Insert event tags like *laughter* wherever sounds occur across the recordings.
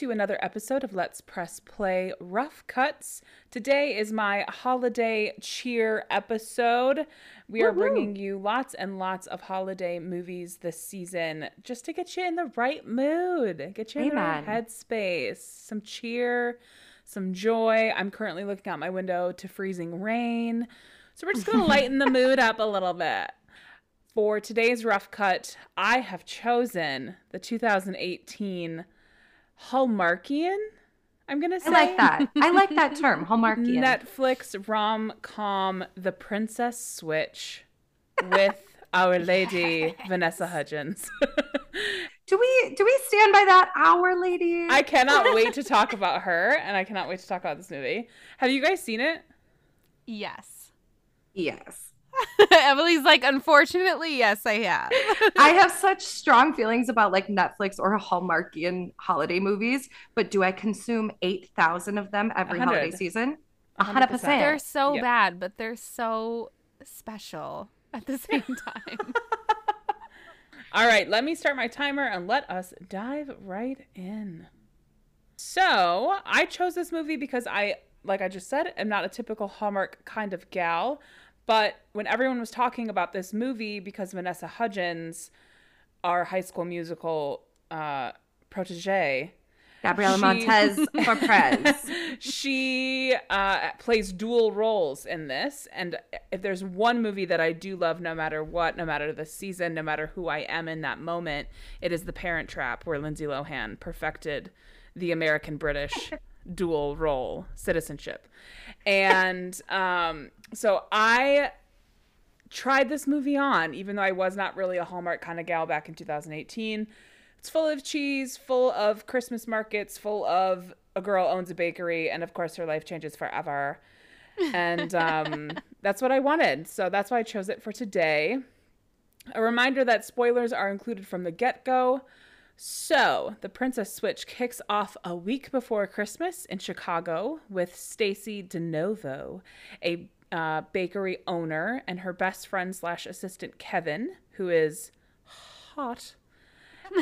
to another episode of Let's Press Play Rough Cuts. Today is my holiday cheer episode. We are Woo-hoo. bringing you lots and lots of holiday movies this season just to get you in the right mood, get you in the right headspace, some cheer, some joy. I'm currently looking out my window to freezing rain. So we're just going *laughs* to lighten the mood up a little bit. For today's rough cut, I have chosen the 2018 Hallmarkian. I'm gonna say I like that. I like that *laughs* term, Hallmarkian. Netflix rom com The Princess Switch with *laughs* Our Lady Vanessa Hudgens. *laughs* do we do we stand by that, Our Lady? I cannot wait to talk about her, and I cannot wait to talk about this movie. Have you guys seen it? Yes. yes. *laughs* Emily's like, unfortunately, yes, I have. *laughs* I have such strong feelings about like Netflix or Hallmarkian holiday movies, but do I consume eight thousand of them every hundred. holiday season? A A hundred hundred percent. They're so Yep. bad, but they're so special at the *laughs* same time. All right, let me start my timer and let us dive right in. So, I chose this movie because I, like I just said, am not a typical Hallmark kind of gal. But when everyone was talking about this movie, because Vanessa Hudgens, our high school musical uh, protege, Gabriella She- Montez for *laughs* Prez. she uh, plays dual roles in this. And if there's one movie that I do love, no matter what, no matter the season, no matter who I am in that moment, it is The Parent Trap, where Lindsay Lohan perfected the American British *laughs* dual role citizenship. And um, so I tried this movie on, even though I was not really a Hallmark kind of gal back in 2018. It's full of cheese, full of Christmas markets, full of a girl owns a bakery, and of course her life changes forever. And um, *laughs* that's what I wanted. So that's why I chose it for today. A reminder that spoilers are included from the get go. So, The Princess Switch kicks off a week before Christmas in Chicago with Stacy DeNovo, a uh, bakery owner, and her best friend slash assistant Kevin, who is hot.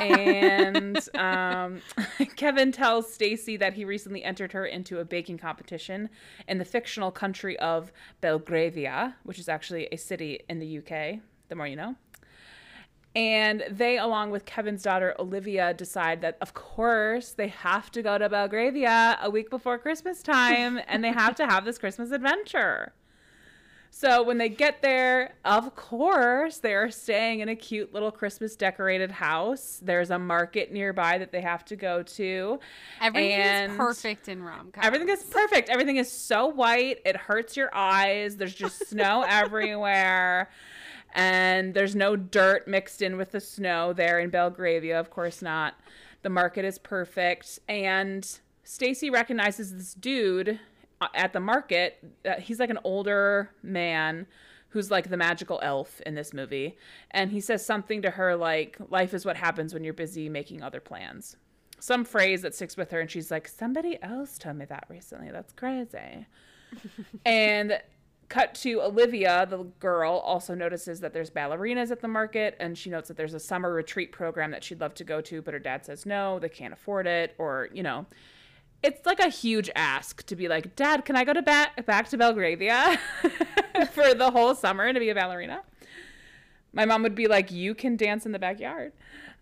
and *laughs* um, *laughs* Kevin tells Stacy that he recently entered her into a baking competition in the fictional country of Belgravia, which is actually a city in the UK. The more you know. And they, along with Kevin's daughter Olivia, decide that, of course, they have to go to Belgravia a week before Christmas time and they have to have this Christmas adventure. So when they get there, of course, they are staying in a cute little Christmas decorated house. There's a market nearby that they have to go to. Everything And is perfect in rom com. Everything is perfect. Everything is so white, it hurts your eyes. There's just snow *laughs* everywhere. And there's no dirt mixed in with the snow there in Belgravia. Of course not. The market is perfect. And Stacy recognizes this dude uh, at the market. Uh, he's like an older man who's like the magical elf in this movie. And he says something to her like, Life is what happens when you're busy making other plans. Some phrase that sticks with her. And she's like, Somebody else told me that recently. That's crazy. *laughs* and cut to Olivia, the girl, also notices that there's ballerinas at the market, and she notes that there's a summer retreat program that she'd love to go to, but her dad says no, they can't afford it, or, you know. It's like a huge ask to be like, Dad, can I go to back back to Belgravia *laughs* for the whole summer to be a ballerina? My mom would be like, You can dance in the backyard.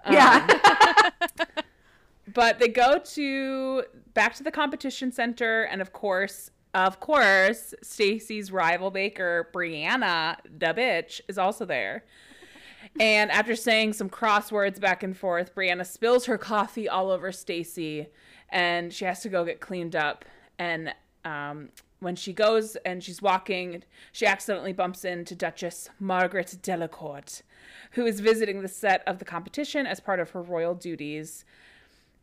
Um, Yeah. *laughs* but they go to back to the competition center and of course of course stacy's rival baker brianna da bitch is also there. And after saying some crosswords back and forth brianna spills her coffee all over stacy and she has to go get cleaned up. And um, when she goes and she's walking she accidentally bumps into duchess margaret delacourt who is visiting the set of the competition as part of her royal duties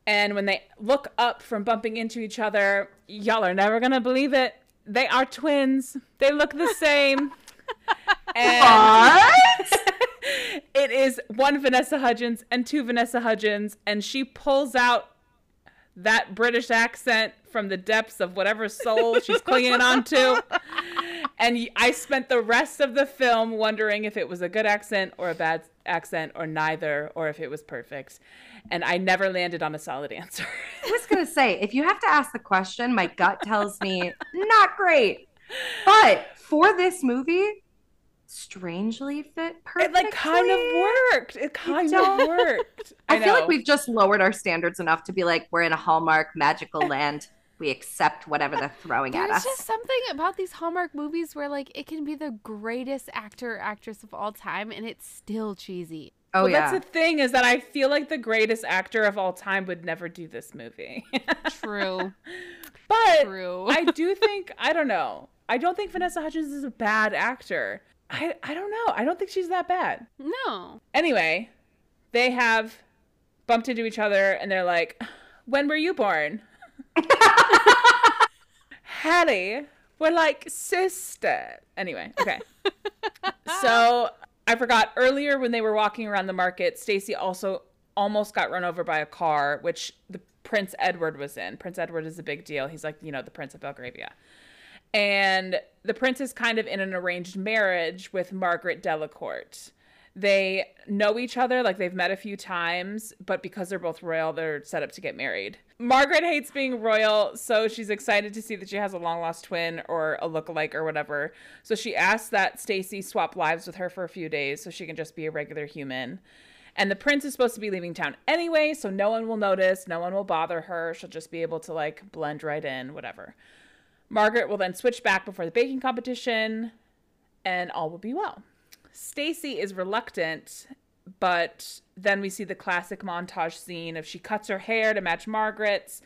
and when they look up from bumping into each other, y'all are never going to believe it. They are twins. They look the same. *laughs* and What? *laughs* it is one Vanessa Hudgens and two Vanessa Hudgens. And she pulls out that British accent from the depths of whatever soul she's clinging on to. *laughs* And I spent the rest of the film wondering if it was a good accent or a bad accent or neither or if it was perfect. And I never landed on a solid answer. I was gonna say, if you have to ask the question, my gut tells me not great. But for this movie, strangely fit perfectly. it like kind of worked. It kind of worked. *laughs* I, feel like we've just lowered our standards enough to be like, we're in a Hallmark magical land. We accept whatever they're throwing at us. There's just something about these Hallmark movies where like it can be the greatest actor or actress of all time and it's still cheesy. oh well, yeah. that's the thing is that I feel like the greatest actor of all time would never do this movie. True. *laughs* but True. I do think I don't know. I don't think Vanessa Hudgens is a bad actor. I I don't know. I don't think she's that bad. no. Anyway, they have bumped into each other and they're like, "When were you born?" *laughs* Hattie, we're like sister. Anyway, okay. so I forgot earlier when they were walking around the market, Stacy also almost got run over by a car, which the Prince Edward was in. Prince Edward is a big deal. He's like, you know, the Prince of Belgravia. And the prince is kind of in an arranged marriage with Margaret Delacourt. They know each other, like they've met a few times, but because they're both royal, they're set up to get married. Margaret hates being royal, so she's excited to see that she has a long lost twin or a lookalike or whatever. So she asks that Stacy swap lives with her for a few days so she can just be a regular human. And the prince is supposed to be leaving town anyway, so no one will notice, no one will bother her. She'll just be able to like blend right in, whatever. Margaret will then switch back before the baking competition, and all will be well. Stacy is reluctant, but then we see the classic montage scene of she cuts her hair to match Margaret's.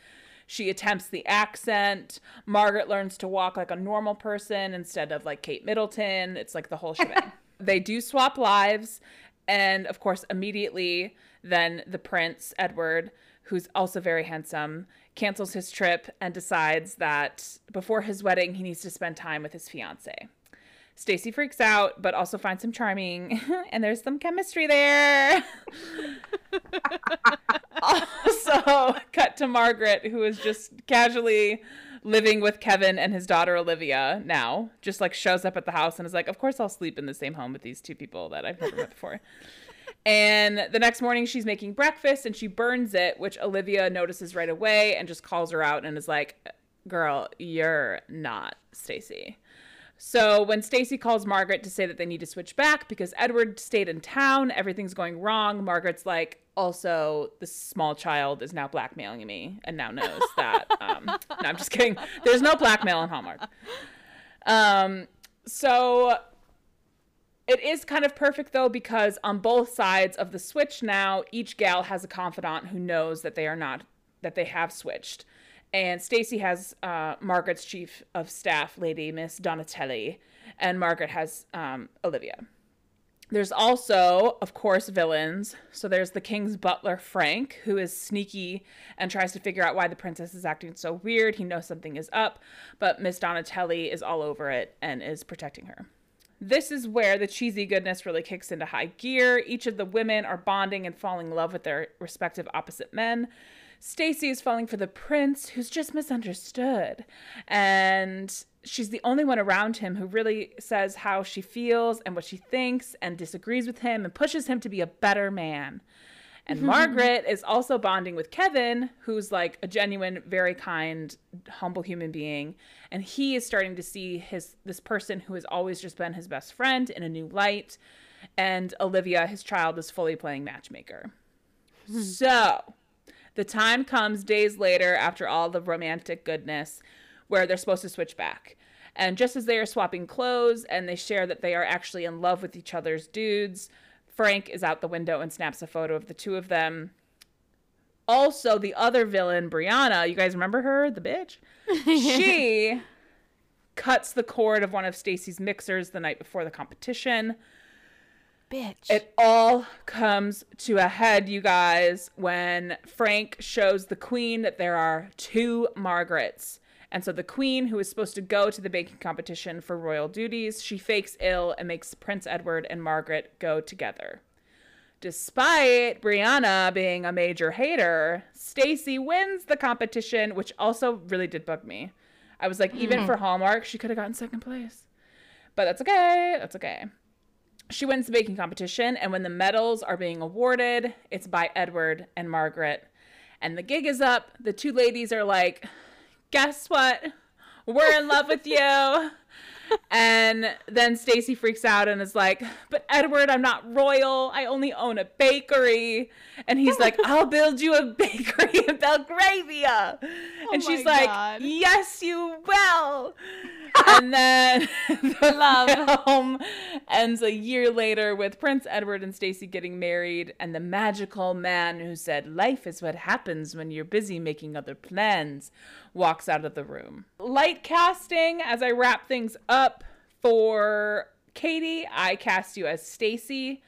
She attempts the accent. Margaret learns to walk like a normal person instead of like Kate Middleton. It's like the whole shebang. *laughs* they do swap lives, and of course, immediately then the prince, Edward, who's also very handsome, cancels his trip and decides that before his wedding, he needs to spend time with his fiance. Stacy freaks out, but also finds him charming, *laughs* and there's some chemistry there. *laughs* also, cut to Margaret, who is just casually living with Kevin and his daughter Olivia now. Just like shows up at the house and is like, Of course, I'll sleep in the same home with these two people that I've never met before. *laughs* And the next morning, she's making breakfast and she burns it, which Olivia notices right away and just calls her out and is like, Girl, you're not Stacy. So when Stacy calls Margaret to say that they need to switch back because Edward stayed in town, everything's going wrong. Margaret's like, also, this small child is now blackmailing me and now knows that. *laughs* Um, no, I'm just kidding. There's no blackmail in Hallmark. Um, so it is kind of perfect though because on both sides of the switch now, each gal has a confidant who knows that they are not that they have switched. And Stacy has uh, Margaret's chief of staff, Lady Miss Donatelli, and Margaret has um, Olivia. There's also, of course, villains. So there's the king's butler, Frank, who is sneaky and tries to figure out why the princess is acting so weird. He knows something is up, but Miss Donatelli is all over it and is protecting her. This is where the cheesy goodness really kicks into high gear. Each of the women are bonding and falling in love with their respective opposite men. Stacy is falling for the prince, who's just misunderstood. And she's the only one around him who really says how she feels and what she thinks and disagrees with him and pushes him to be a better man. And *laughs* Margaret is also bonding with Kevin, who's like a genuine, very kind, humble human being, and he is starting to see his this person who has always just been his best friend in a new light. And Olivia, his child, is fully playing matchmaker. Hmm. so, the time comes days later after all the romantic goodness where they're supposed to switch back. And just as they are swapping clothes and they share that they are actually in love with each other's dudes, Frank is out the window and snaps a photo of the two of them. Also, the other villain, Brianna, you guys remember her, the bitch? *laughs* she cuts the cord of one of Stacy's mixers the night before the competition. Bitch. It all comes to a head, you guys, when Frank shows the queen that there are two Margarets. And so the queen, who is supposed to go to the baking competition for royal duties, she fakes ill and makes Prince Edward and Margaret go together. Despite Brianna being a major hater, Stacy wins the competition, which also really did bug me. I was like, even hmm. for Hallmark, she could have gotten second place. But that's okay. That's okay. She wins the baking competition, and when the medals are being awarded, it's by Edward and Margaret. And the gig is up. The two ladies are like, Guess what? We're in love with you. *laughs* And then Stacy freaks out and is like, "But Edward, I'm not royal. I only own a bakery." And he's like, *laughs* "I'll build you a bakery in Belgravia." Oh and she's my like, God. "Yes, you will." And then *laughs* the Love. film ends a year later with Prince Edward and Stacy getting married, and the magical man who said, Life is what happens when you're busy making other plans, walks out of the room. Light casting as I wrap things up for Katie, I cast you as Stacy,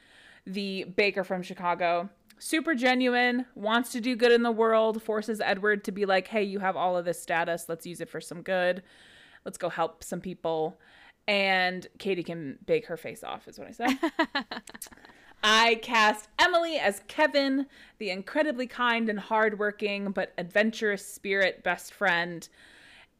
the baker from Chicago. Super genuine, wants to do good in the world, forces Edward to be like, hey, you have all of this status, let's use it for some good. Let's go help some people. And Katie can bake her face off, is what I said. *laughs* I cast Emily as Kevin, the incredibly kind and hardworking but adventurous spirit best friend.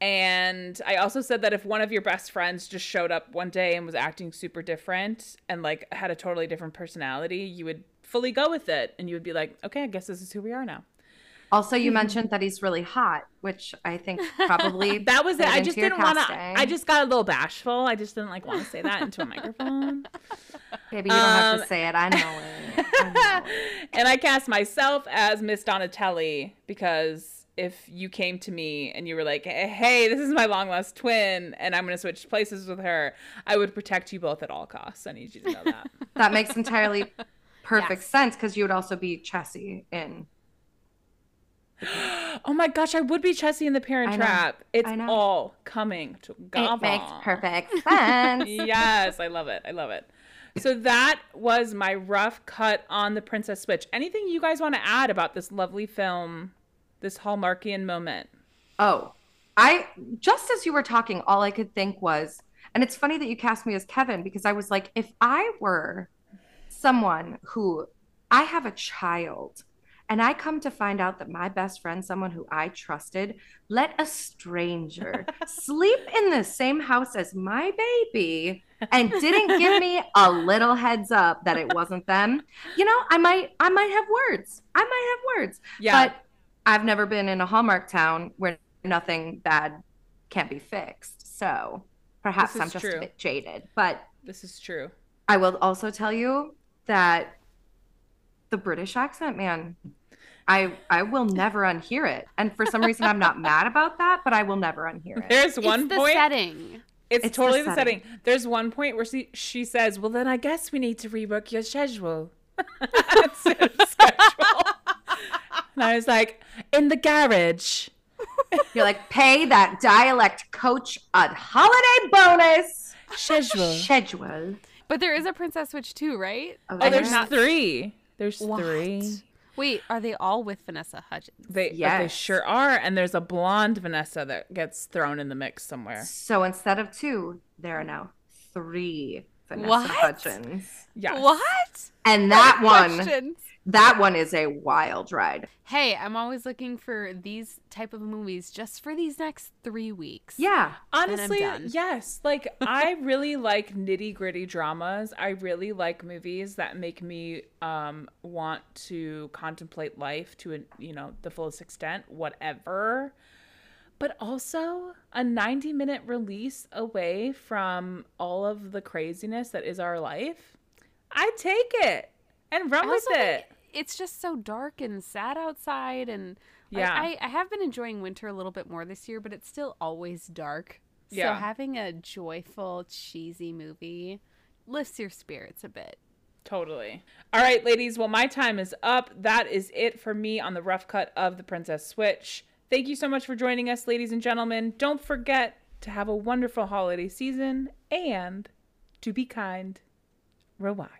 And I also said that if one of your best friends just showed up one day and was acting super different and like had a totally different personality, you would fully go with it and you would be like, okay, I guess this is who we are now. Also, you mentioned that he's really hot, which I think probably *laughs* That was it. I just didn't want to. I just got a little bashful. I just didn't like want to say that into a microphone. *laughs* Baby, you don't have Um, to say it. I know it. I know it. *laughs* and I cast myself as Miss Donatelli because if you came to me and you were like, "Hey, this is my long lost twin, and I'm going to switch places with her," I would protect you both at all costs. I need you to know that. That makes entirely perfect Yes. sense because you would also be Chessy in. *gasps* oh my gosh, I would be Chessy in the Parent Trap. It's all coming to It makes perfect *laughs* sense. yes, I love it. I love it. So that was my rough cut on the Princess Switch. Anything you guys want to add about this lovely film, this Hallmarkian moment? Oh, I just as you were talking, all I could think was, and it's funny that you cast me as Kevin because I was like, if I were someone who I have a child and I come to find out that my best friend, someone who I trusted, let a stranger *laughs* sleep in the same house as my baby and didn't give me a little heads up that it wasn't them, you know, I might I might have words. I might have words. Yeah. But I've never been in a Hallmark town where nothing bad can't be fixed. So perhaps I'm just true. a bit jaded. But this is true. I will also tell you that the British accent, man, I I will never unhear it. And for some reason I'm not *laughs* mad about that, but I will never unhear it. There's one it's the point. setting. It's, It's totally the setting. setting. There's one point where she, she says, "Well, then I guess we need to rework your schedule." *laughs* *laughs* Schedule. and I was like, "In the garage." You're like, pay that dialect coach a holiday bonus Schedule. schedule. But there is a Princess Switch too, right? Oh, oh I there's know. three. There's What? three. Wait, are they all with Vanessa Hudgens? They, but they Yes. sure are. And there's a blonde Vanessa that gets thrown in the mix somewhere. So instead of two, there are now three Vanessa What? Hudgens. Yes. What? And that one, Questions. That one is a wild ride. Hey, I'm always looking for these type of movies just for these next three weeks. Yeah. Honestly, yes. Like I *laughs* really like nitty gritty dramas. I really like movies that make me um, want to contemplate life to a, you know the fullest extent, whatever. But also a 90 minute release away from all of the craziness that is our life. I take it and run with it. think it's just so dark and sad outside, and like, Yeah. I, I have been enjoying winter a little bit more this year, but it's still always dark. yeah. So having a joyful, cheesy movie lifts your spirits a bit. Totally. All right, ladies. Well, my time is up. That is it for me on the rough cut of the Princess Switch. Thank you so much for joining us, ladies and gentlemen. Don't forget to have a wonderful holiday season and to be kind. Rewind.